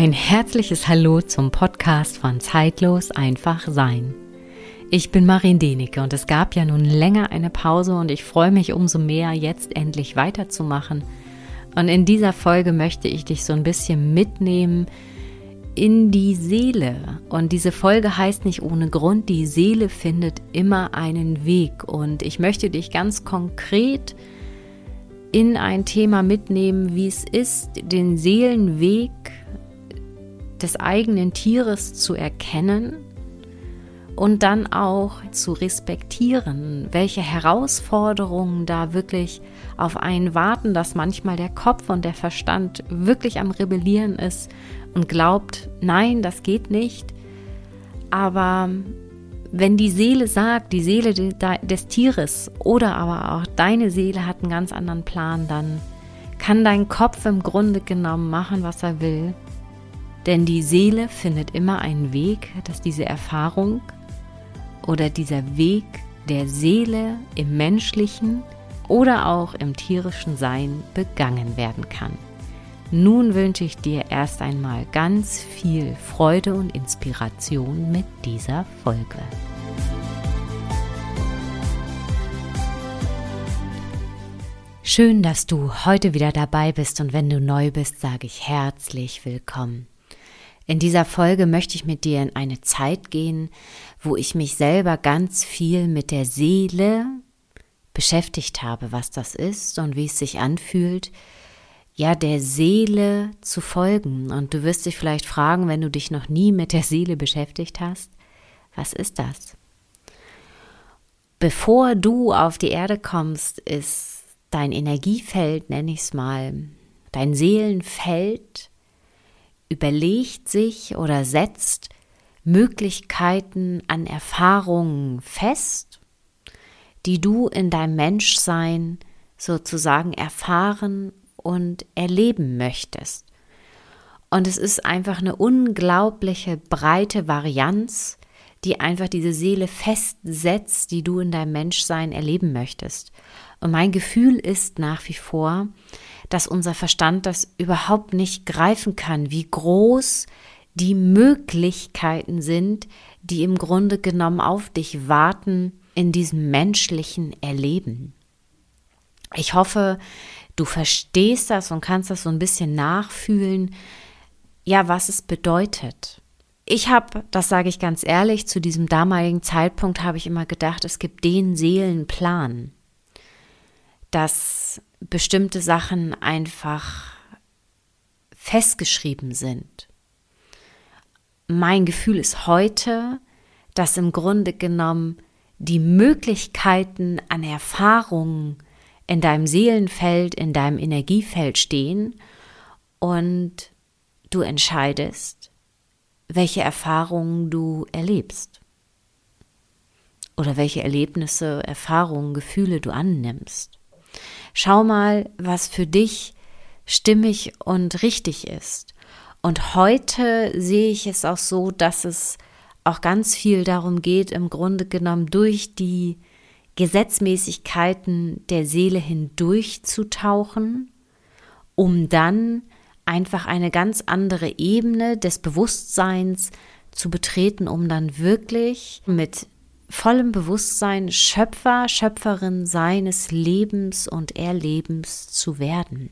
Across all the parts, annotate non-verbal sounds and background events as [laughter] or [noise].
Ein herzliches Hallo zum Podcast von Zeitlos einfach sein. Ich bin Marin Denecke und es gab ja nun länger eine Pause und ich freue mich umso mehr, jetzt endlich weiterzumachen. Und in dieser Folge möchte ich dich so ein bisschen mitnehmen in die Seele. Und diese Folge heißt nicht ohne Grund, die Seele findet immer einen Weg. Und ich möchte dich ganz konkret in ein Thema mitnehmen, wie es ist, den Seelenweg des eigenen Tieres zu erkennen und dann auch zu respektieren, welche Herausforderungen da wirklich auf einen warten, dass manchmal der Kopf und der Verstand wirklich am Rebellieren ist und glaubt, nein, das geht nicht. Aber wenn die Seele sagt, die Seele des Tieres oder aber auch deine Seele hat einen ganz anderen Plan, dann kann dein Kopf im Grunde genommen machen, was er will. Denn die Seele findet immer einen Weg, dass diese Erfahrung oder dieser Weg der Seele im menschlichen oder auch im tierischen Sein begangen werden kann. Nun wünsche ich dir erst einmal ganz viel Freude und Inspiration mit dieser Folge. Schön, dass du heute wieder dabei bist und wenn du neu bist, sage ich herzlich willkommen. In dieser Folge möchte ich mit dir in eine Zeit gehen, wo ich mich selber ganz viel mit der Seele beschäftigt habe, was das ist und wie es sich anfühlt, ja, der Seele zu folgen. Und du wirst dich vielleicht fragen, wenn du dich noch nie mit der Seele beschäftigt hast, was ist das? Bevor du auf die Erde kommst, ist dein Energiefeld, nenne ich es mal, dein Seelenfeld überlegt sich oder setzt Möglichkeiten an Erfahrungen fest, die du in deinem Menschsein sozusagen erfahren und erleben möchtest. Und es ist einfach eine unglaubliche breite Varianz, die einfach diese Seele festsetzt, die du in deinem Menschsein erleben möchtest. Und mein Gefühl ist nach wie vor, dass unser Verstand das überhaupt nicht greifen kann, wie groß die Möglichkeiten sind, die im Grunde genommen auf dich warten in diesem menschlichen Erleben. Ich hoffe, du verstehst das und kannst das so ein bisschen nachfühlen, ja, was es bedeutet. Ich habe, das sage ich ganz ehrlich, zu diesem damaligen Zeitpunkt habe ich immer gedacht, es gibt den Seelenplan, dass bestimmte Sachen einfach festgeschrieben sind. Mein Gefühl ist heute, dass im Grunde genommen die Möglichkeiten an Erfahrungen in deinem Seelenfeld, in deinem Energiefeld stehen und du entscheidest, welche Erfahrungen du erlebst oder welche Erlebnisse, Erfahrungen, Gefühle du annimmst. Schau mal, was für dich stimmig und richtig ist. Und heute sehe ich es auch so, dass es auch ganz viel darum geht, im Grunde genommen durch die Gesetzmäßigkeiten der Seele hindurchzutauchen, um dann einfach eine ganz andere Ebene des Bewusstseins zu betreten, um dann wirklich mit vollem Bewusstsein Schöpfer, Schöpferin seines Lebens und Erlebens zu werden.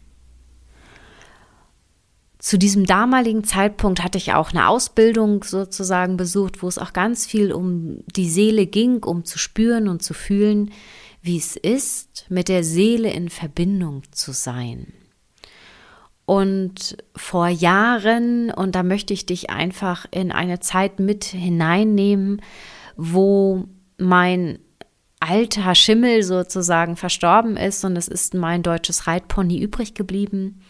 Zu diesem damaligen Zeitpunkt hatte ich auch eine Ausbildung sozusagen besucht, wo es auch ganz viel um die Seele ging, um zu spüren und zu fühlen, wie es ist, mit der Seele in Verbindung zu sein. Und vor Jahren, und da möchte ich dich einfach in eine Zeit mit hineinnehmen, wo mein alter Schimmel sozusagen verstorben ist und es ist mein deutsches Reitpony übrig geblieben.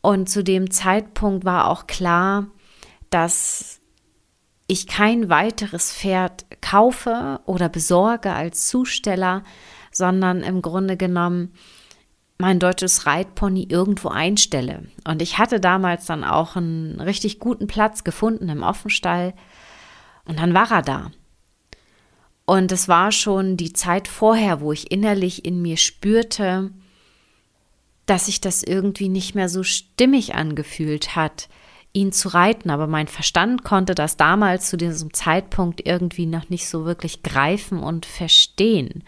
Und zu dem Zeitpunkt war auch klar, dass ich kein weiteres Pferd kaufe oder besorge als Zusteller, sondern im Grunde genommen mein deutsches Reitpony irgendwo einstelle. Und ich hatte damals dann auch einen richtig guten Platz gefunden im Offenstall. Und dann war er da. Und es war schon die Zeit vorher, wo ich innerlich in mir spürte, dass sich das irgendwie nicht mehr so stimmig angefühlt hat, ihn zu reiten, aber mein Verstand konnte das damals zu diesem Zeitpunkt irgendwie noch nicht so wirklich greifen und verstehen.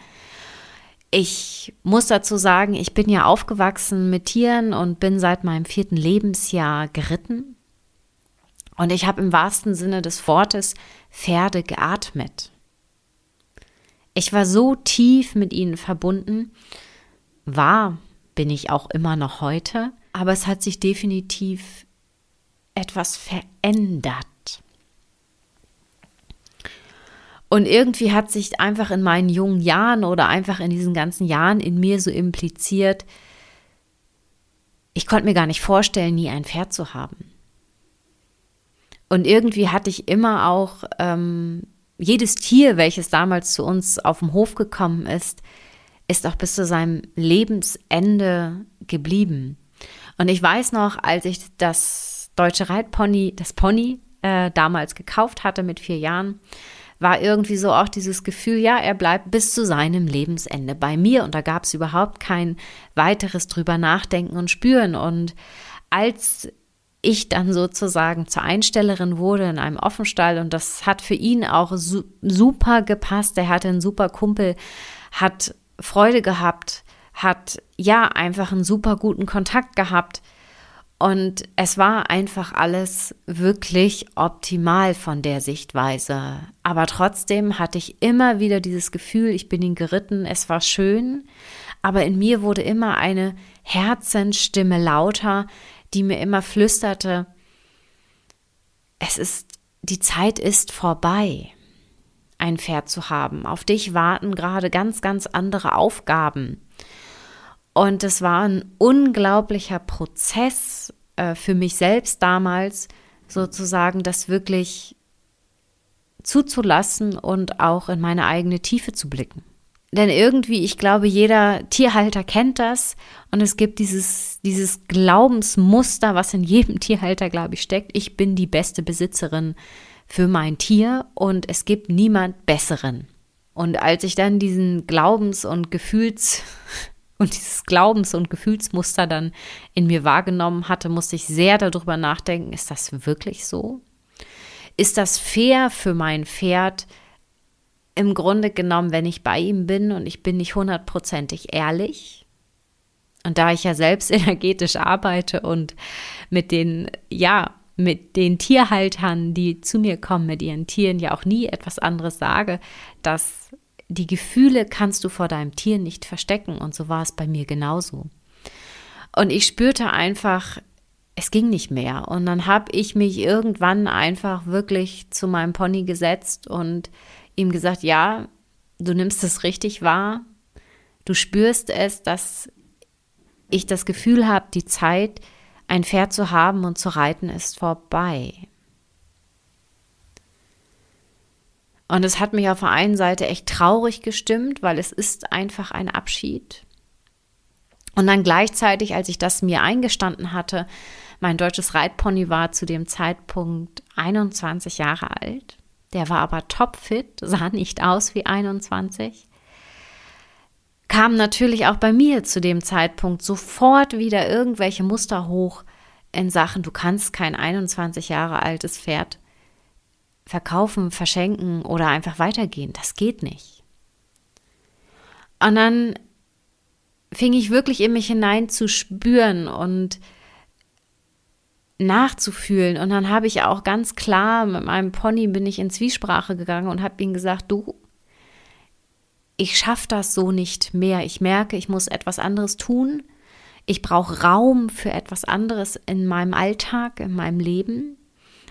Ich muss dazu sagen, ich bin ja aufgewachsen mit Tieren und bin seit meinem vierten Lebensjahr geritten. Und ich habe im wahrsten Sinne des Wortes Pferde geatmet. Ich war so tief mit ihnen verbunden, war, bin ich auch immer noch heute, aber es hat sich definitiv etwas verändert. Und irgendwie hat sich einfach in meinen jungen Jahren oder einfach in diesen ganzen Jahren in mir so impliziert, ich konnte mir gar nicht vorstellen, nie ein Pferd zu haben. Und irgendwie hatte ich immer auch ähm, jedes Tier, welches damals zu uns auf dem Hof gekommen ist, ist auch bis zu seinem Lebensende geblieben. Und ich weiß noch, als ich das deutsche Reitpony, das Pony äh, damals gekauft hatte mit vier Jahren, war irgendwie so auch dieses Gefühl, ja, er bleibt bis zu seinem Lebensende bei mir. Und da gab es überhaupt kein weiteres drüber nachdenken und spüren. Und als ich dann sozusagen zur Einstellerin wurde in einem Offenstall und das hat für ihn auch su super gepasst. Er hatte einen super Kumpel, hat Freude gehabt, hat ja einfach einen super guten Kontakt gehabt. Und es war einfach alles wirklich optimal von der Sichtweise. Aber trotzdem hatte ich immer wieder dieses Gefühl, ich bin ihn geritten, es war schön, aber in mir wurde immer eine Herzensstimme lauter, die mir immer flüsterte, es ist, die Zeit ist vorbei, ein Pferd zu haben. Auf dich warten gerade ganz, ganz andere Aufgaben. Und es war ein unglaublicher Prozess äh, für mich selbst damals, sozusagen das wirklich zuzulassen und auch in meine eigene Tiefe zu blicken. Denn irgendwie, ich glaube, jeder Tierhalter kennt das und es gibt dieses, dieses Glaubensmuster, was in jedem [laughs] Tierhalter, glaube ich, steckt. Ich bin die beste Besitzerin für mein Tier und es gibt niemand besseren. Und als ich dann diesen Glaubens- und Gefühls- [laughs] und dieses Glaubens- und Gefühlsmuster dann in mir wahrgenommen hatte, musste ich sehr darüber nachdenken, ist das wirklich so? Ist das fair für mein Pferd, im Grunde genommen, wenn ich bei ihm bin und ich bin nicht hundertprozentig ehrlich, und da ich ja selbst [laughs] energetisch arbeite und mit den, ja, mit den Tierhaltern, die zu mir kommen, mit ihren Tieren ja auch nie etwas anderes sage, dass die Gefühle kannst du vor deinem Tier nicht verstecken. Und so war es bei mir genauso. Und ich spürte einfach, es ging nicht mehr. Und dann habe ich mich irgendwann einfach wirklich zu meinem Pony gesetzt und ihm gesagt, ja, du nimmst es richtig wahr, du spürst es, dass ich das Gefühl habe, die Zeit, ein Pferd zu haben und zu reiten, ist vorbei. Und es hat mich auf der einen Seite echt traurig gestimmt, weil es ist einfach ein Abschied. Und dann gleichzeitig, als ich das mir eingestanden hatte, mein deutsches Reitpony war zu dem Zeitpunkt 21 Jahre alt. Der war aber topfit, sah nicht aus wie 21. Kam natürlich auch bei mir zu dem Zeitpunkt sofort wieder irgendwelche Muster hoch in Sachen, du kannst kein 21 Jahre altes Pferd verkaufen, verschenken oder einfach weitergehen. Das geht nicht. Und dann fing ich wirklich in mich hinein zu spüren und nachzufühlen. Und dann habe ich auch ganz klar mit meinem Pony bin ich in Zwiesprache gegangen und habe ihm gesagt, du, ich schaffe das so nicht mehr. Ich merke, ich muss etwas anderes tun. Ich brauche Raum für etwas anderes in meinem Alltag, in meinem Leben,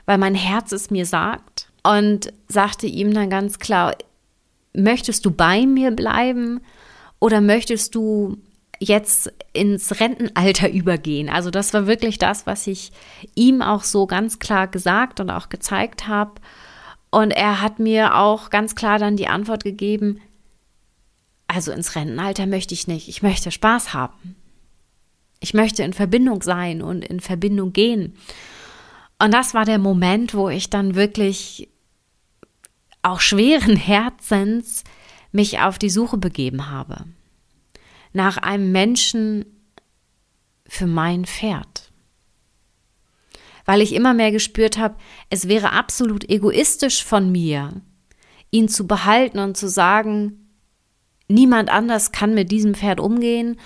weil mein Herz es mir sagt. Und sagte ihm dann ganz klar, möchtest du bei mir bleiben oder möchtest du jetzt ins Rentenalter [laughs] übergehen. Also das war wirklich das, was ich ihm auch so ganz klar gesagt und auch gezeigt habe. Und er hat mir auch ganz klar dann die Antwort gegeben, also ins Rentenalter möchte ich nicht, ich möchte Spaß haben. Ich möchte in Verbindung sein und in Verbindung gehen. Und das war der Moment, wo ich dann wirklich auch schweren Herzens mich auf die Suche begeben habe nach einem Menschen für mein Pferd. weil ich immer mehr gespürt habe, es wäre absolut egoistisch von mir, ihn zu behalten und zu sagen, niemand anders kann mit diesem Pferd umgehen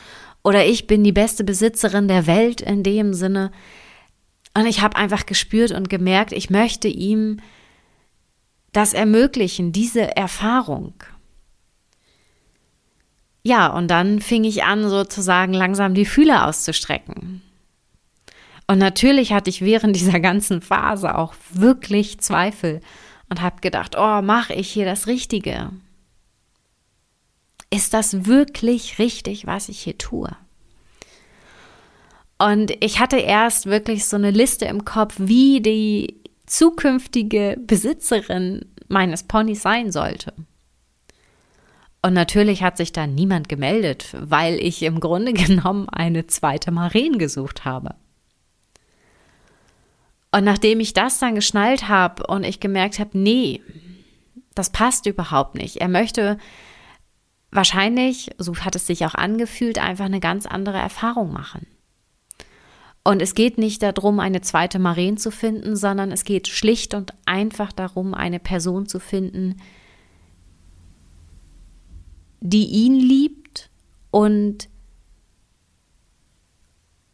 oder ich bin die beste Besitzerin der Welt in dem Sinne. Und ich habe einfach gespürt und gemerkt, ich möchte ihm das ermöglichen, diese Erfahrung. Ja, und dann fing ich an, sozusagen langsam die Fühler auszustrecken. Und natürlich hatte ich während [laughs] dieser ganzen Phase auch wirklich Zweifel und habe gedacht, oh, mache ich hier das Richtige? Ist das wirklich richtig, was ich hier tue? Und ich hatte erst wirklich so eine Liste im Kopf, wie die zukünftige Besitzerin meines Ponys sein sollte. Und natürlich hat sich da niemand gemeldet, weil ich im Grunde [laughs] genommen eine zweite Maren gesucht habe. Und nachdem ich das dann geschnallt habe und ich gemerkt habe, nee, das passt überhaupt nicht. Er möchte wahrscheinlich, so hat es sich auch angefühlt, einfach eine ganz andere Erfahrung machen. Und es geht nicht darum, eine zweite Maren zu finden, sondern es geht schlicht und einfach darum, eine Person zu finden, die ihn liebt und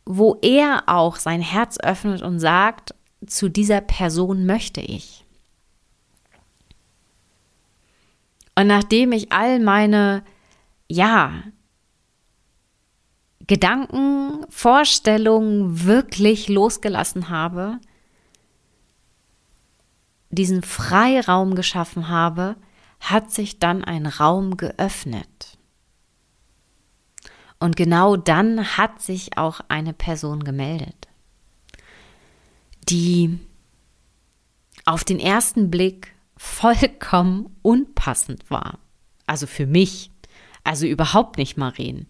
wo er auch sein Herz öffnet und sagt, zu dieser Person möchte ich. Und nachdem ich all meine, ja, Gedanken, Vorstellungen wirklich losgelassen habe, diesen Freiraum geschaffen habe, hat sich dann ein Raum geöffnet. Und genau dann hat sich auch eine Person gemeldet, die auf den ersten Blick vollkommen unpassend war. Also für mich, also überhaupt nicht Maren.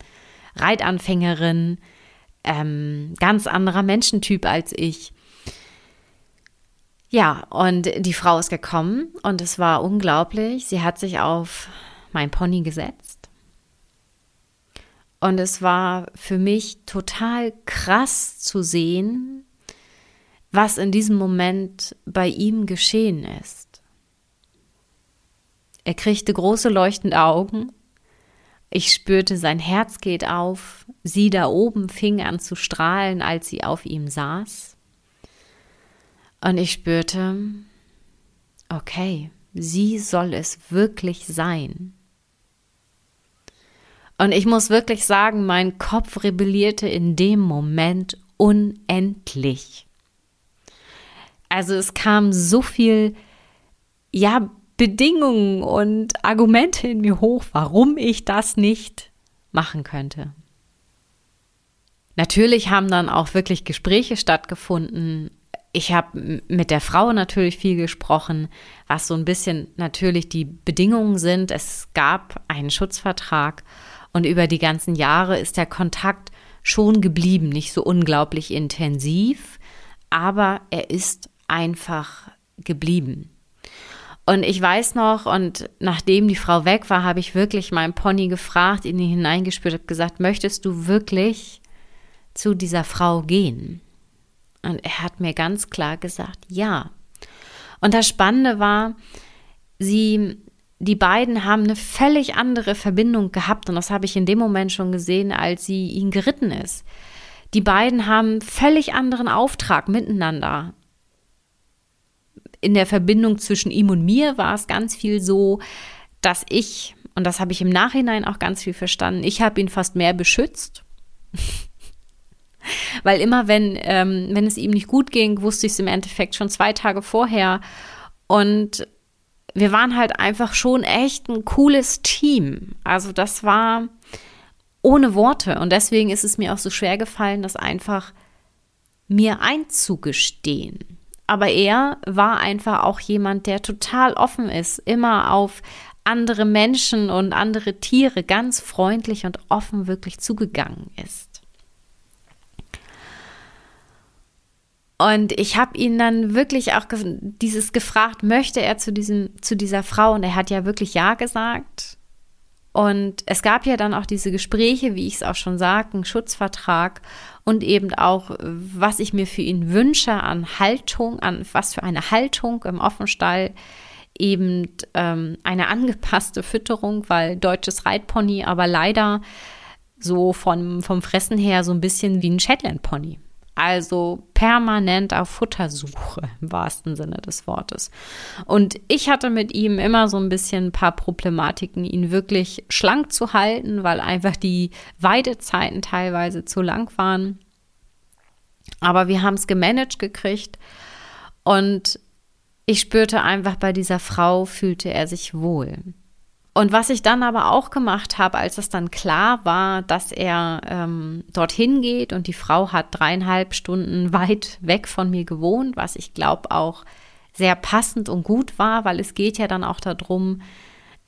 Reitanfängerin, ähm, ganz anderer Menschentyp als ich. Ja, und die Frau ist gekommen und es war unglaublich. Sie hat sich auf mein Pony gesetzt. Und es war für mich total krass zu sehen, was in diesem Moment bei ihm geschehen ist. Er kriegte große leuchtende Augen ich spürte, sein Herz geht auf, sie da oben fing an zu strahlen, als sie auf ihm saß. Und ich spürte, okay, sie soll es wirklich sein. Und ich muss wirklich sagen, mein Kopf rebellierte in dem Moment unendlich. Also es kam so viel, ja, Bedingungen und Argumente in mir hoch, warum ich das nicht machen könnte. Natürlich haben dann auch wirklich Gespräche stattgefunden. Ich habe mit der Frau natürlich viel gesprochen, was so ein bisschen natürlich die Bedingungen sind. Es gab einen Schutzvertrag und über die ganzen Jahre ist der Kontakt schon geblieben, nicht so unglaublich intensiv, aber er ist einfach geblieben. Und ich weiß noch, und nachdem die Frau weg war, habe ich wirklich meinen Pony gefragt, in ihn hineingespürt, habe gesagt, möchtest du wirklich zu dieser Frau gehen? Und er hat mir ganz klar gesagt, ja. Und das Spannende war, sie, die beiden haben eine völlig andere Verbindung gehabt. Und das habe ich in dem Moment schon gesehen, als sie ihn geritten ist. Die beiden haben völlig anderen Auftrag miteinander in der Verbindung zwischen ihm und mir war es ganz viel so, dass ich, und das habe ich im Nachhinein auch ganz viel verstanden, ich habe ihn fast mehr beschützt. [laughs] Weil immer, wenn, ähm, wenn es ihm nicht gut ging, wusste ich es im Endeffekt schon zwei Tage vorher. Und wir waren halt einfach schon echt ein cooles Team. Also das war ohne Worte. Und deswegen ist es mir auch so schwer gefallen, das einfach mir einzugestehen. Aber er war einfach auch jemand, der total offen ist, immer auf andere Menschen und andere Tiere ganz freundlich und offen wirklich zugegangen ist. Und ich habe ihn dann wirklich auch dieses gefragt, möchte er zu, diesem, zu dieser Frau? Und er hat ja wirklich Ja gesagt. Und es gab ja dann auch diese Gespräche, wie ich es auch schon sagte, einen Schutzvertrag und eben auch, was ich mir für ihn wünsche an Haltung, an was für eine Haltung im Offenstall, eben ähm, eine angepasste Fütterung, weil deutsches Reitpony, aber leider so vom, vom Fressen her so ein bisschen wie ein Shetland Pony. Also permanent auf Futtersuche im wahrsten Sinne des Wortes. Und ich hatte mit ihm immer so ein bisschen ein paar Problematiken, ihn wirklich schlank zu halten, weil einfach die Weidezeiten teilweise zu lang waren. Aber wir haben es gemanagt gekriegt und ich spürte einfach, bei dieser Frau fühlte er sich wohl. Und was ich dann aber auch gemacht habe, als es dann klar war, dass er ähm, dorthin geht und die Frau hat dreieinhalb Stunden weit weg von mir gewohnt, was ich glaube auch sehr passend und gut war, weil es geht ja dann auch darum,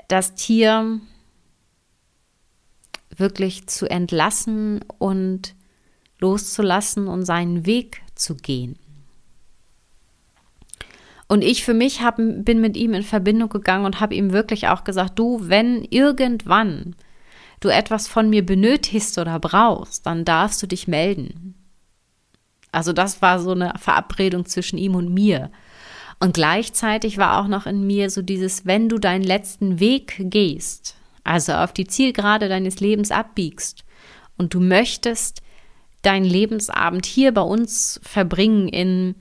das Tier wirklich zu entlassen und loszulassen und seinen Weg zu gehen. Und ich für mich hab, bin mit ihm in Verbindung gegangen und habe ihm wirklich auch gesagt, du, wenn irgendwann du etwas von mir benötigst oder brauchst, dann darfst du dich melden. Also das war so eine Verabredung zwischen ihm und mir. Und gleichzeitig war auch noch in mir so dieses, wenn du deinen letzten Weg gehst, also auf die Zielgerade deines Lebens abbiegst und du möchtest deinen Lebensabend hier bei uns verbringen in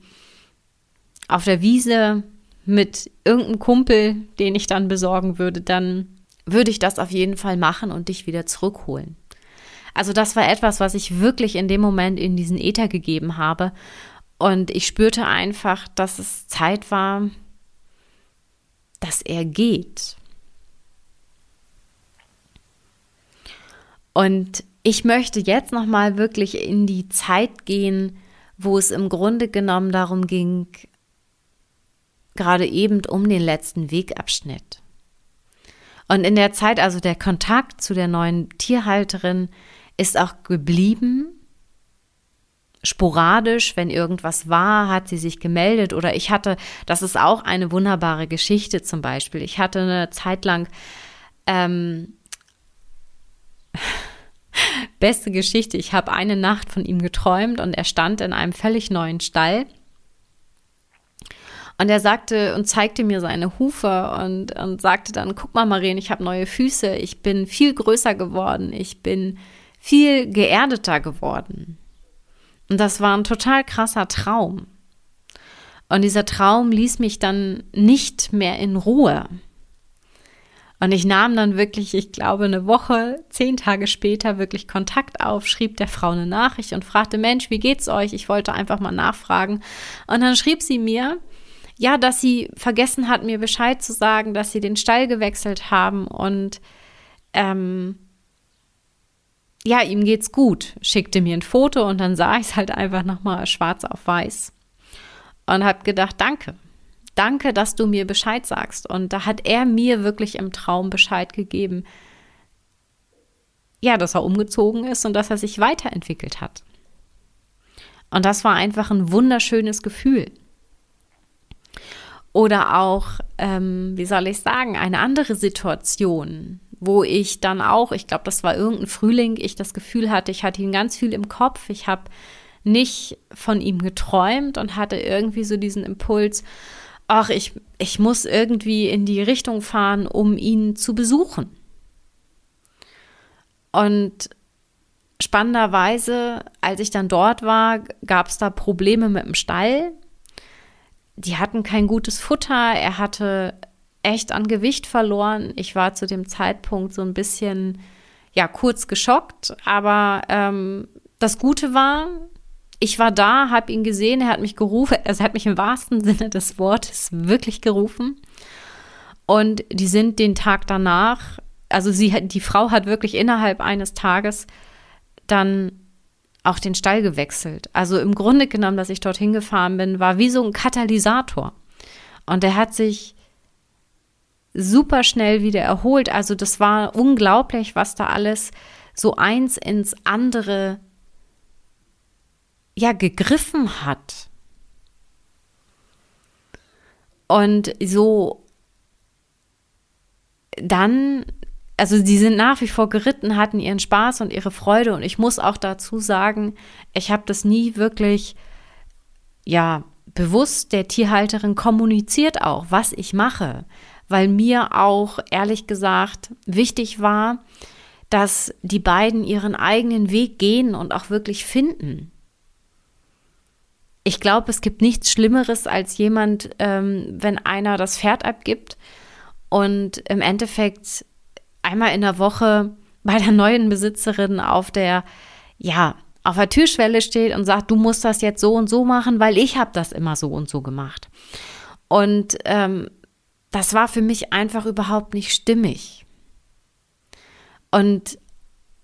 auf der Wiese mit irgendeinem Kumpel, den ich dann besorgen würde, dann würde ich das auf jeden Fall machen und dich wieder zurückholen. Also das war etwas, was ich wirklich in dem Moment in diesen Äther gegeben habe. Und ich spürte einfach, dass es Zeit war, dass er geht. Und ich möchte jetzt noch mal wirklich in die Zeit gehen, wo es im Grunde genommen darum ging, gerade eben um den letzten Wegabschnitt. Und in der Zeit, also der Kontakt zu der neuen Tierhalterin ist auch geblieben. Sporadisch, wenn irgendwas war, hat sie sich gemeldet oder ich hatte, das ist auch eine wunderbare Geschichte zum Beispiel. Ich hatte eine Zeit lang ähm, [laughs] beste Geschichte. Ich habe eine Nacht von ihm geträumt und er stand in einem völlig neuen Stall und er sagte und zeigte mir seine Hufe und, und sagte dann, guck mal, Marien, ich habe neue Füße, ich bin viel größer geworden, ich bin viel geerdeter geworden. Und das war ein total krasser Traum. Und dieser Traum ließ mich dann nicht mehr in Ruhe. Und ich nahm dann wirklich, ich glaube, eine Woche, zehn Tage später wirklich Kontakt auf, schrieb der Frau eine Nachricht und fragte, Mensch, wie geht's euch? Ich wollte einfach mal nachfragen. Und dann schrieb sie mir, ja, dass sie vergessen hat, mir Bescheid zu sagen, dass sie den Stall gewechselt haben und ähm, ja, ihm geht's gut. Schickte mir ein Foto und dann sah ich es halt einfach nochmal schwarz auf weiß und habe gedacht, danke. Danke, dass du mir Bescheid sagst. Und da hat er mir wirklich im Traum Bescheid gegeben, ja, dass er umgezogen ist und dass er sich weiterentwickelt hat. Und das war einfach ein wunderschönes Gefühl. Oder auch, ähm, wie soll ich sagen, eine andere Situation, wo ich dann auch, ich glaube, das war irgendein Frühling, ich das Gefühl hatte, ich hatte ihn ganz viel im Kopf. Ich habe nicht von ihm geträumt und hatte irgendwie so diesen Impuls, ach, ich, ich muss irgendwie in die Richtung fahren, um ihn zu besuchen. Und spannenderweise, als ich dann dort war, gab es da Probleme mit dem Stall die hatten kein gutes Futter. Er hatte echt an Gewicht verloren. Ich war zu dem Zeitpunkt so ein bisschen, ja, kurz geschockt. Aber ähm, das Gute war, ich war da, habe ihn gesehen, er hat mich gerufen, also er hat mich im wahrsten Sinne des Wortes wirklich gerufen. Und die sind den Tag danach, also sie, die Frau hat wirklich innerhalb eines Tages dann auch den Stall gewechselt. Also im Grunde genommen, dass ich dorthin gefahren bin, war wie so ein Katalysator. Und der hat sich super schnell wieder erholt. Also das war unglaublich, was da alles so eins ins andere ja gegriffen hat. Und so dann also die sind nach wie vor geritten, hatten ihren Spaß und ihre Freude. Und ich muss auch dazu sagen, ich habe das nie wirklich, ja, bewusst der Tierhalterin kommuniziert auch, was ich mache, weil mir auch ehrlich gesagt wichtig war, dass die beiden ihren eigenen Weg gehen und auch wirklich finden. Ich glaube, es gibt nichts Schlimmeres als jemand, ähm, wenn einer das Pferd abgibt und im Endeffekt einmal in der Woche bei der neuen Besitzerin auf der, ja, auf der Türschwelle steht und sagt, du musst das jetzt so und so machen, weil ich habe das immer so und so gemacht. Und ähm, das war für mich einfach überhaupt nicht stimmig. Und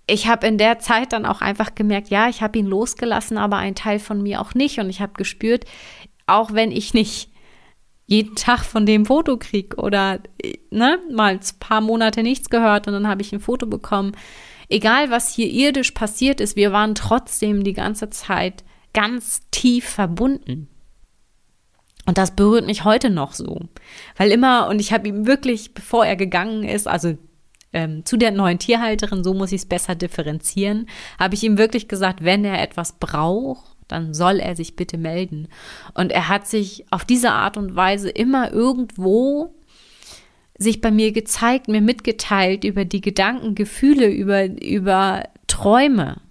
ich habe in der Zeit dann auch einfach gemerkt, ja, ich habe ihn losgelassen, aber ein Teil von mir auch nicht. Und ich habe gespürt, auch wenn ich nicht jeden Tag von dem Foto kriege oder ne, mal ein paar Monate nichts gehört und dann habe ich ein Foto bekommen. Egal, was hier irdisch passiert ist, wir waren trotzdem die ganze Zeit ganz tief verbunden. Und das berührt mich heute noch so. Weil immer, und ich habe ihm wirklich, bevor er gegangen ist, also ähm, zu der neuen Tierhalterin, so muss ich es besser differenzieren, habe ich ihm wirklich gesagt, wenn er etwas braucht, dann soll er sich bitte melden. Und er hat sich auf diese Art und Weise immer irgendwo sich bei mir gezeigt, mir mitgeteilt über die Gedanken, Gefühle, über, über Träume.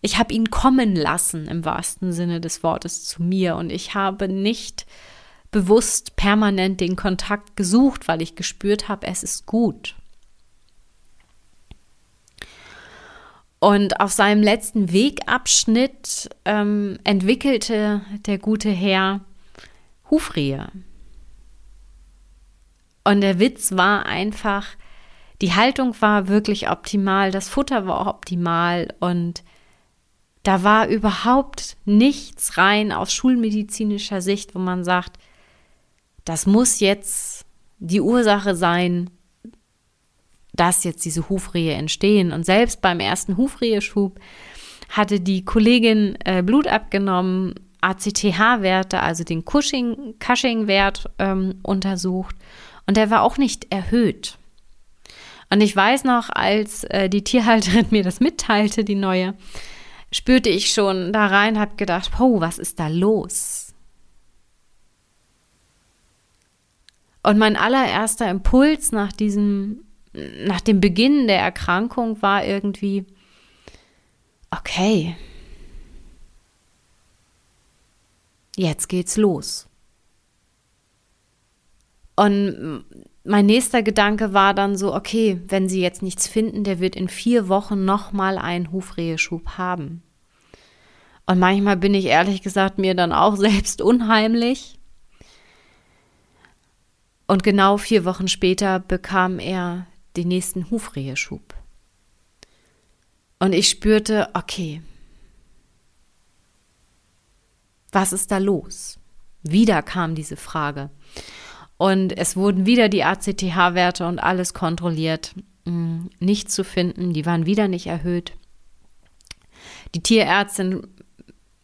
Ich habe ihn kommen lassen im wahrsten Sinne des Wortes zu mir und ich habe nicht bewusst permanent den Kontakt gesucht, weil ich gespürt habe, es ist gut. Und auf seinem letzten Wegabschnitt ähm, entwickelte der gute Herr Hufrehe. Und der Witz war einfach, die Haltung war wirklich optimal, das Futter war optimal und da war überhaupt nichts rein aus schulmedizinischer Sicht, wo man sagt, das muss jetzt die Ursache sein, dass jetzt diese Hufrehe entstehen. Und selbst beim ersten Hufreheschub hatte die Kollegin äh, Blut abgenommen, ACTH-Werte, also den Cushing-Wert ähm, untersucht und der war auch nicht erhöht. Und ich weiß noch, als äh, die Tierhalterin [laughs] mir das mitteilte, die neue, spürte ich schon da rein, habe gedacht, oh, was ist da los? Und mein allererster Impuls nach diesem nach dem Beginn der Erkrankung war irgendwie, okay, jetzt geht's los. Und mein nächster Gedanke war dann so, okay, wenn sie jetzt nichts finden, der wird in vier Wochen nochmal einen Hufreheschub haben. Und manchmal bin ich ehrlich gesagt mir dann auch [laughs] selbst unheimlich. Und genau vier Wochen später bekam er den nächsten Hufreheschub. Und ich spürte, okay, was ist da los? Wieder kam diese Frage. Und es wurden wieder die ACTH-Werte und alles kontrolliert. Mm, nicht zu finden, die waren wieder nicht erhöht. Die Tierärztin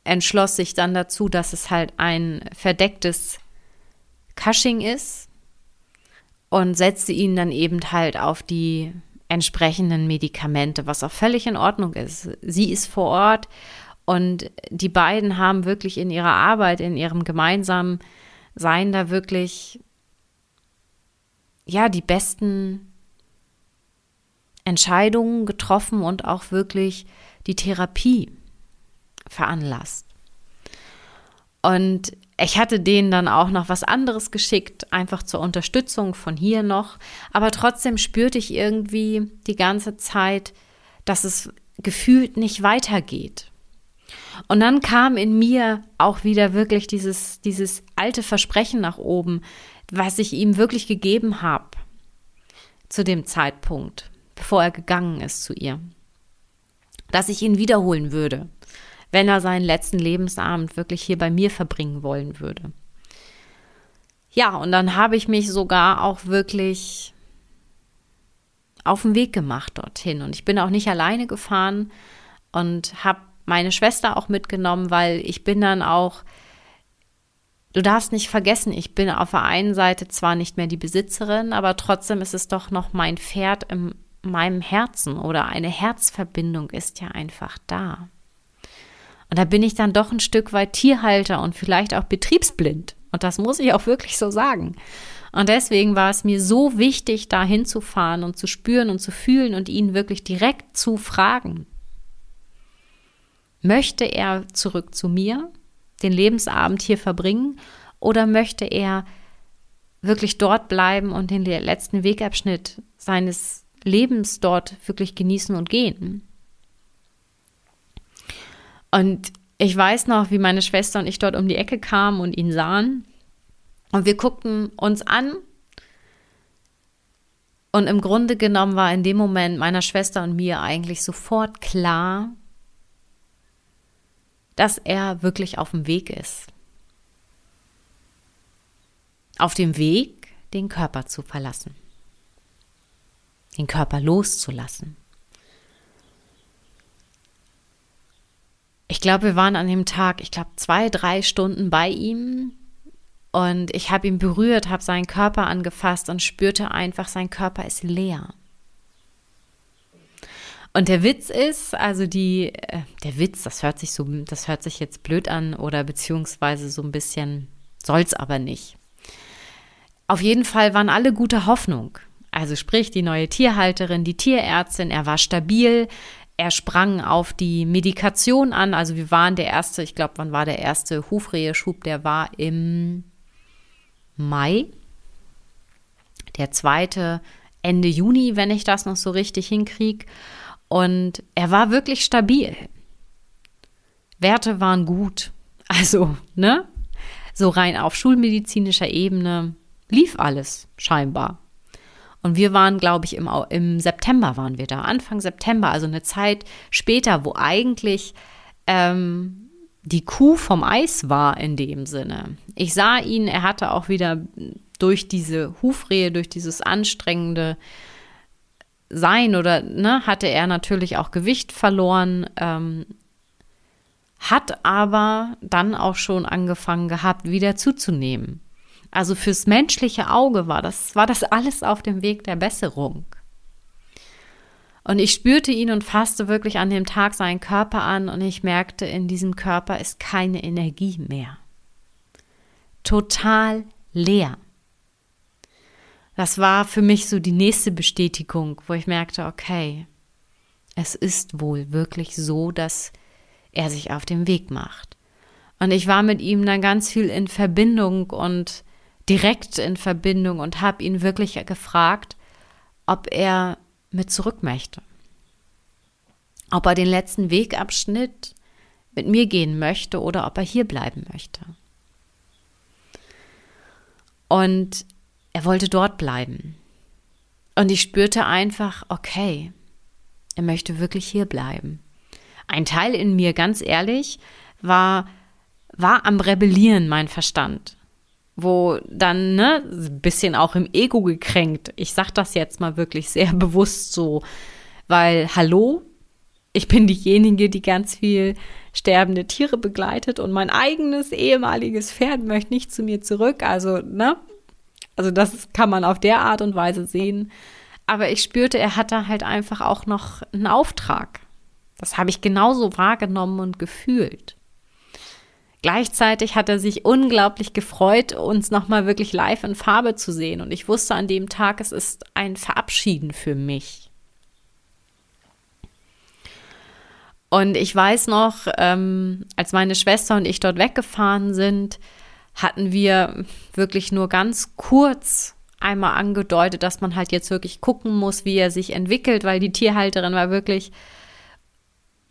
entschloss sich dann dazu, dass es halt ein verdecktes Cushing ist und setzte ihn dann eben halt auf die entsprechenden Medikamente, was auch völlig in Ordnung ist. Sie ist vor Ort und die beiden haben wirklich in ihrer Arbeit, in ihrem gemeinsamen Sein da wirklich, ja, die besten Entscheidungen getroffen und auch wirklich die Therapie veranlasst. Und ich hatte denen dann auch noch was anderes geschickt, einfach zur Unterstützung von hier noch. Aber trotzdem spürte ich irgendwie die ganze Zeit, dass es gefühlt nicht weitergeht. Und dann kam in mir auch wieder wirklich dieses, dieses alte Versprechen nach oben, was ich ihm wirklich gegeben habe zu dem Zeitpunkt, bevor er gegangen ist zu ihr. Dass ich ihn wiederholen würde wenn er seinen letzten Lebensabend wirklich hier bei mir verbringen wollen würde. Ja, und dann habe ich mich sogar auch wirklich auf den Weg gemacht dorthin. Und ich bin auch nicht alleine gefahren und habe meine Schwester auch mitgenommen, weil ich bin dann auch du darfst nicht vergessen, ich bin auf der einen Seite zwar nicht mehr die Besitzerin, aber trotzdem ist es doch noch mein Pferd in meinem Herzen oder eine Herzverbindung ist ja einfach da. Und da bin ich dann doch ein Stück weit Tierhalter und vielleicht auch betriebsblind. Und das muss ich auch wirklich so sagen. Und deswegen war es mir so wichtig, da hinzufahren und zu spüren und zu fühlen und ihn wirklich direkt zu fragen. Möchte er zurück zu mir, den Lebensabend hier verbringen, oder möchte er wirklich dort bleiben und den letzten Wegabschnitt seines Lebens dort wirklich genießen und gehen? Und ich weiß noch, wie meine Schwester und ich dort um die Ecke kamen und ihn sahen. Und wir guckten uns an. Und im Grunde genommen war in dem Moment meiner Schwester und mir eigentlich sofort klar, dass er wirklich auf dem Weg ist. Auf dem Weg, den Körper zu verlassen. Den Körper loszulassen. Ich glaube, wir waren an dem Tag, ich glaube, zwei, drei Stunden bei ihm. Und ich habe ihn berührt, habe seinen Körper angefasst und spürte einfach, sein Körper ist leer. Und der Witz ist, also die, äh, der Witz, das hört sich so, das hört sich jetzt blöd an oder beziehungsweise so ein bisschen, soll's aber nicht. Auf jeden Fall waren alle gute Hoffnung. Also sprich, die neue Tierhalterin, die Tierärztin, er war stabil, er sprang auf die Medikation an. Also wir waren der erste, ich glaube, wann war der erste Hufreheschub? Der war im Mai. Der zweite Ende Juni, wenn ich das noch so richtig hinkriege. Und er war wirklich stabil. Werte waren gut. [laughs] Also, ne? So rein auf schulmedizinischer Ebene lief alles scheinbar. Und wir waren, glaube ich, im, im September waren wir da, Anfang September, also eine Zeit später, wo eigentlich ähm, die Kuh vom Eis war in dem Sinne. Ich sah ihn, er hatte auch wieder durch diese Hufrehe, durch dieses anstrengende Sein oder ne, hatte er natürlich auch Gewicht verloren, ähm, hat aber dann auch schon angefangen gehabt, wieder zuzunehmen. Also fürs menschliche Auge war das, war das alles auf dem Weg der Besserung. Und ich spürte ihn und fasste wirklich an dem Tag seinen Körper an und ich merkte, in diesem Körper ist keine Energie mehr. Total leer. Das war für mich so die nächste Bestätigung, wo ich merkte, okay, es ist wohl wirklich so, dass er sich auf den Weg macht. Und ich war mit ihm dann ganz viel in Verbindung und direkt in Verbindung und habe ihn wirklich gefragt, ob er mit zurück möchte. Ob er den letzten Wegabschnitt mit mir gehen möchte oder ob er hier bleiben möchte. Und er wollte dort bleiben. Und ich spürte einfach, okay, er möchte wirklich hier bleiben. Ein Teil in mir, ganz ehrlich, war, war am Rebellieren, mein Verstand wo dann ne bisschen auch im Ego gekränkt. Ich sag das jetzt mal wirklich sehr [laughs] bewusst so, weil hallo, ich bin diejenige, die ganz viel sterbende Tiere begleitet und mein eigenes ehemaliges Pferd möchte nicht zu mir zurück, also ne? Also das kann man auf der Art und Weise sehen, aber ich spürte, er hatte halt einfach auch noch einen Auftrag. Das habe ich genauso wahrgenommen und gefühlt. Gleichzeitig hat er sich unglaublich gefreut, uns nochmal wirklich live in Farbe zu sehen. Und ich wusste an dem Tag, es ist ein Verabschieden für mich. Und ich weiß noch, ähm, als meine Schwester und ich dort weggefahren sind, hatten wir wirklich nur ganz kurz einmal angedeutet, dass man halt jetzt wirklich gucken muss, wie er sich entwickelt, weil die Tierhalterin war wirklich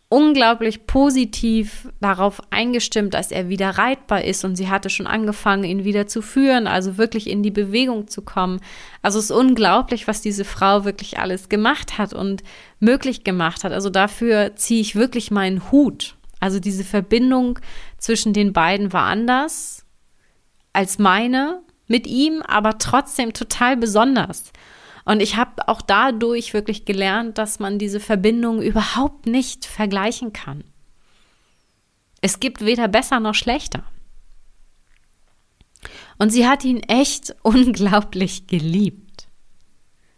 unglaublich positiv darauf eingestimmt, dass er wieder reitbar ist und sie hatte schon angefangen, ihn wieder zu führen, also wirklich in die Bewegung zu kommen. Also es ist unglaublich, was diese Frau wirklich alles gemacht hat und möglich gemacht hat. Also dafür ziehe ich wirklich meinen Hut. Also diese Verbindung zwischen den beiden war anders als meine mit ihm, aber trotzdem total besonders. Und ich habe auch dadurch wirklich gelernt, dass man diese Verbindung überhaupt nicht vergleichen kann. Es gibt weder besser noch schlechter. Und sie hat ihn echt [laughs] unglaublich geliebt.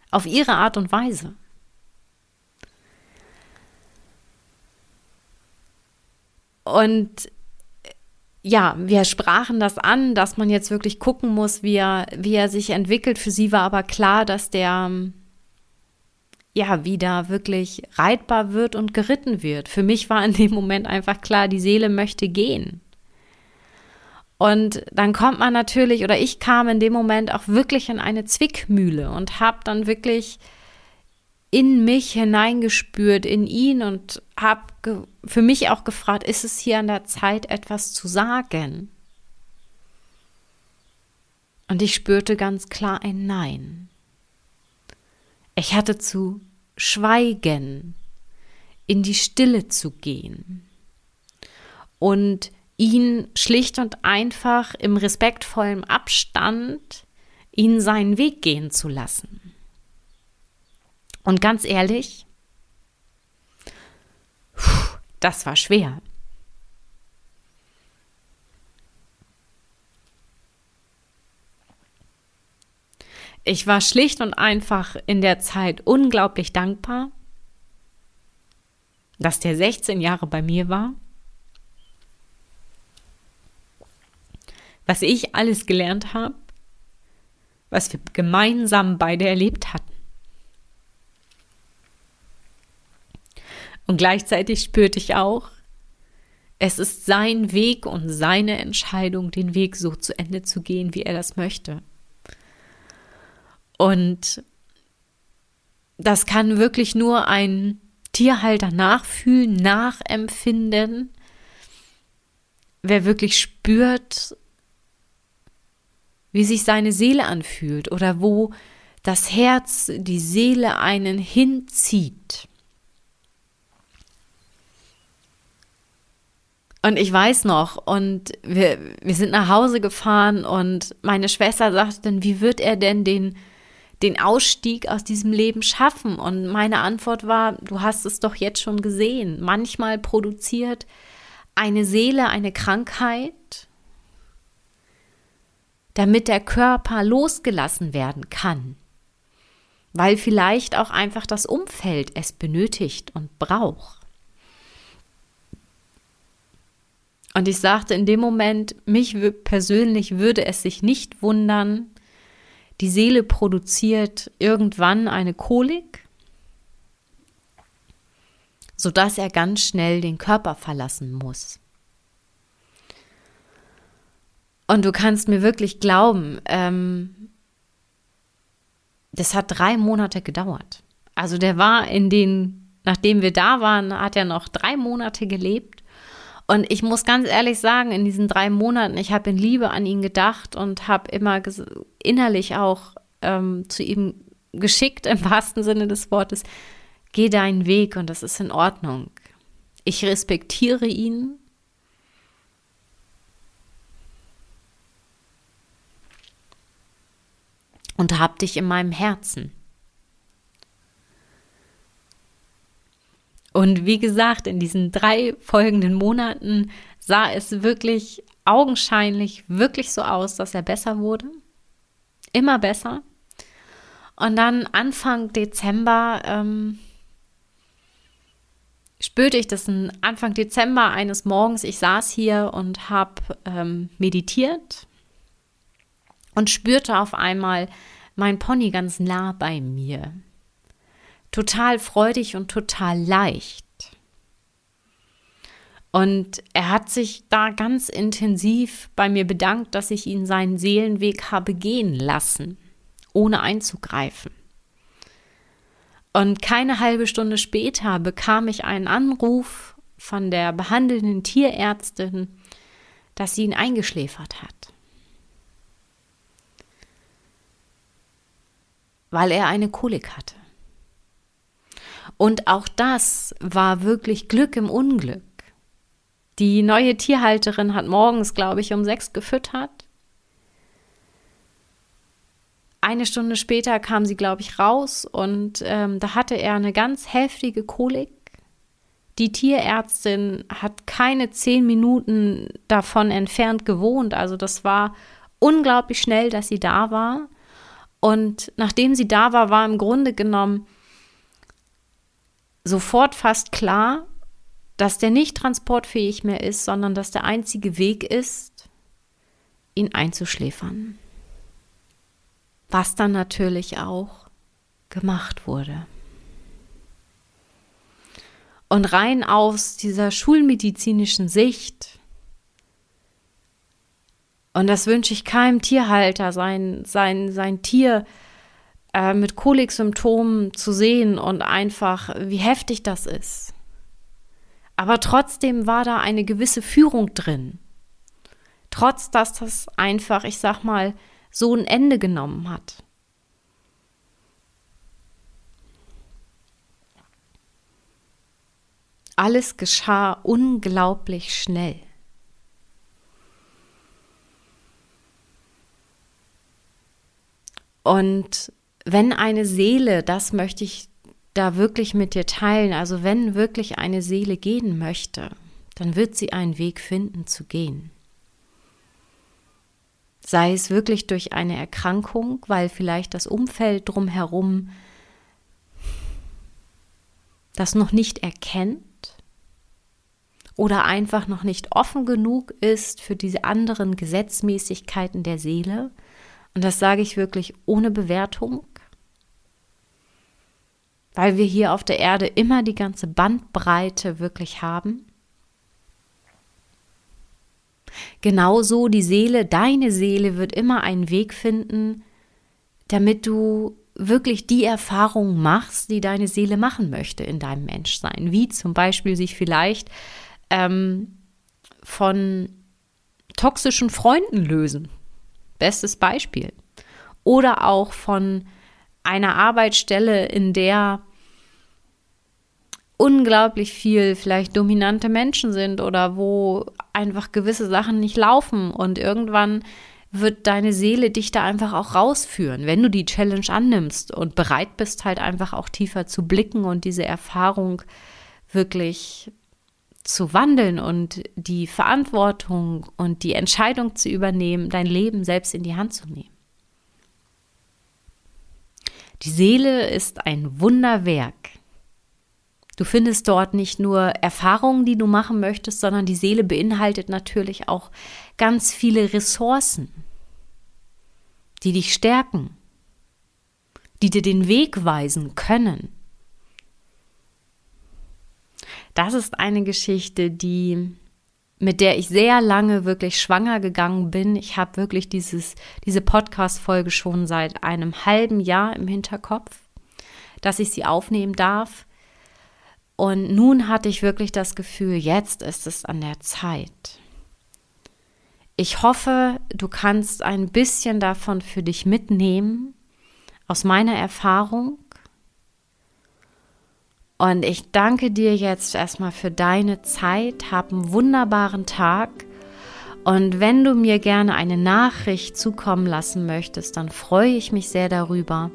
Auf ihre Art und Weise. Und ja, wir sprachen das an, dass man jetzt wirklich gucken muss, wie er, wie er sich entwickelt. Für sie war aber klar, dass der ja wieder wirklich reitbar wird und geritten wird. Für mich war in dem Moment einfach klar, die Seele möchte gehen. Und dann kommt man natürlich, oder ich kam in dem Moment auch wirklich in eine Zwickmühle und habe dann wirklich in mich hineingespürt, in ihn und habe für mich auch gefragt, ist es hier an der Zeit, etwas zu sagen? Und ich spürte ganz klar ein Nein. Ich hatte zu schweigen, in die Stille zu gehen und ihn schlicht und einfach im respektvollen Abstand ihn seinen Weg gehen zu lassen. Und ganz ehrlich, das war schwer. Ich war schlicht und einfach in der Zeit unglaublich dankbar, dass der 16 Jahre bei mir war was ich alles gelernt habe, was wir gemeinsam beide erlebt hatten. Und gleichzeitig spürte ich auch, es ist sein Weg und seine Entscheidung, den Weg so zu Ende zu gehen, wie er das möchte. Und das kann wirklich nur ein Tierhalter nachfühlen, nachempfinden, wer wirklich spürt, wie sich seine Seele anfühlt oder wo das Herz, die Seele einen hinzieht. Und ich weiß noch, und wir, wir sind nach Hause gefahren und meine Schwester sagte dann, wie wird er denn den, den Ausstieg aus diesem Leben schaffen? Und meine Antwort war, du hast es doch jetzt schon gesehen. Manchmal produziert eine Seele eine Krankheit damit der Körper losgelassen werden kann, weil vielleicht auch einfach das Umfeld es benötigt und braucht. Und ich sagte in dem Moment, mich persönlich würde es sich nicht wundern, die Seele produziert irgendwann eine Kolik, sodass er ganz schnell den Körper verlassen muss. Und du kannst mir wirklich glauben, ähm, das hat drei Monate gedauert. Also der war in den, nachdem wir da waren, hat er noch drei Monate gelebt. Und ich muss ganz ehrlich sagen, in diesen drei Monaten, ich habe in Liebe an ihn gedacht und habe immer innerlich auch ähm, zu ihm geschickt, im wahrsten Sinne des Wortes, geh deinen Weg und das ist in Ordnung. Ich respektiere ihn, und hab dich in meinem Herzen. Und wie gesagt, in diesen drei folgenden Monaten sah es wirklich augenscheinlich wirklich so aus, dass er besser wurde. Immer besser. Und dann Anfang Dezember ähm, spürte ich das Anfang Dezember eines Morgens. Ich saß hier und habe ähm, meditiert und spürte auf einmal mein Pony ganz nah bei mir. Total freudig und total leicht. Und er hat sich da ganz intensiv bei mir bedankt, dass ich ihn seinen Seelenweg habe gehen lassen, ohne einzugreifen. Und keine halbe Stunde später bekam ich einen Anruf von der behandelnden Tierärztin, dass sie ihn eingeschläfert hat. weil er eine Kolik hatte. Und auch das war wirklich Glück im Unglück. Die neue Tierhalterin hat morgens, glaube ich, um sechs gefüttert. Eine Stunde später kam sie, glaube ich, raus und ähm, da hatte er eine ganz heftige Kolik. Die Tierärztin hat keine zehn Minuten davon entfernt gewohnt, also das war unglaublich schnell, dass sie da war. Und nachdem sie da war, war im Grunde genommen sofort fast klar, dass der nicht transportfähig mehr ist, sondern dass der einzige Weg ist, ihn einzuschläfern. Was dann natürlich auch gemacht wurde. Und rein aus dieser schulmedizinischen Sicht, und das wünsche ich keinem Tierhalter, sein, sein, sein Tier mit Koliksymptomen zu sehen und einfach, wie heftig das ist. Aber trotzdem war da eine gewisse Führung drin. Trotz dass das einfach, ich sag mal, so ein Ende genommen hat. Alles geschah unglaublich schnell. Und wenn eine Seele, das möchte ich da wirklich mit dir teilen, also wenn wirklich eine Seele gehen möchte, dann wird sie einen Weg finden zu gehen. Sei es wirklich durch eine Erkrankung, weil vielleicht das Umfeld drumherum das noch nicht erkennt oder einfach noch nicht offen genug ist für diese anderen Gesetzmäßigkeiten der Seele. Und das sage ich wirklich ohne Bewertung, weil wir hier auf der Erde immer die ganze Bandbreite wirklich haben. Genauso die Seele, deine Seele wird immer einen Weg finden, damit du wirklich die Erfahrungen machst, die deine Seele machen möchte in deinem Menschsein. Wie zum Beispiel sich vielleicht ähm, von toxischen Freunden lösen. Bestes Beispiel. Oder auch von einer Arbeitsstelle, in der unglaublich viel vielleicht dominante Menschen sind oder wo einfach gewisse Sachen nicht laufen und irgendwann wird deine Seele dich da einfach auch rausführen, wenn du die Challenge annimmst und bereit bist, halt einfach auch tiefer zu blicken und diese Erfahrung wirklich zu wandeln und die Verantwortung und die Entscheidung zu übernehmen, dein Leben selbst in die Hand zu nehmen. Die Seele ist ein Wunderwerk. Du findest dort nicht nur Erfahrungen, die du machen möchtest, sondern die Seele beinhaltet natürlich auch ganz viele Ressourcen, die dich stärken, die dir den Weg weisen können. Das ist eine Geschichte, die mit der ich sehr lange wirklich schwanger gegangen bin. Ich habe wirklich dieses, diese Podcast-Folge schon seit einem halben Jahr im Hinterkopf, dass ich sie aufnehmen darf. Und nun hatte ich wirklich das Gefühl, jetzt ist es an der Zeit. Ich hoffe, du kannst ein bisschen davon für dich mitnehmen, aus meiner Erfahrung. Und ich danke dir jetzt erstmal für deine Zeit. Hab einen wunderbaren Tag. Und wenn du mir gerne eine Nachricht zukommen lassen möchtest, dann freue ich mich sehr darüber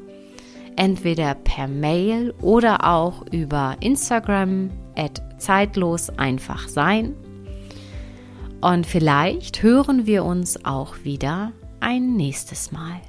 entweder per Mail oder auch über Instagram at zeitlos einfach sein. Und vielleicht hören wir uns auch wieder ein nächstes Mal.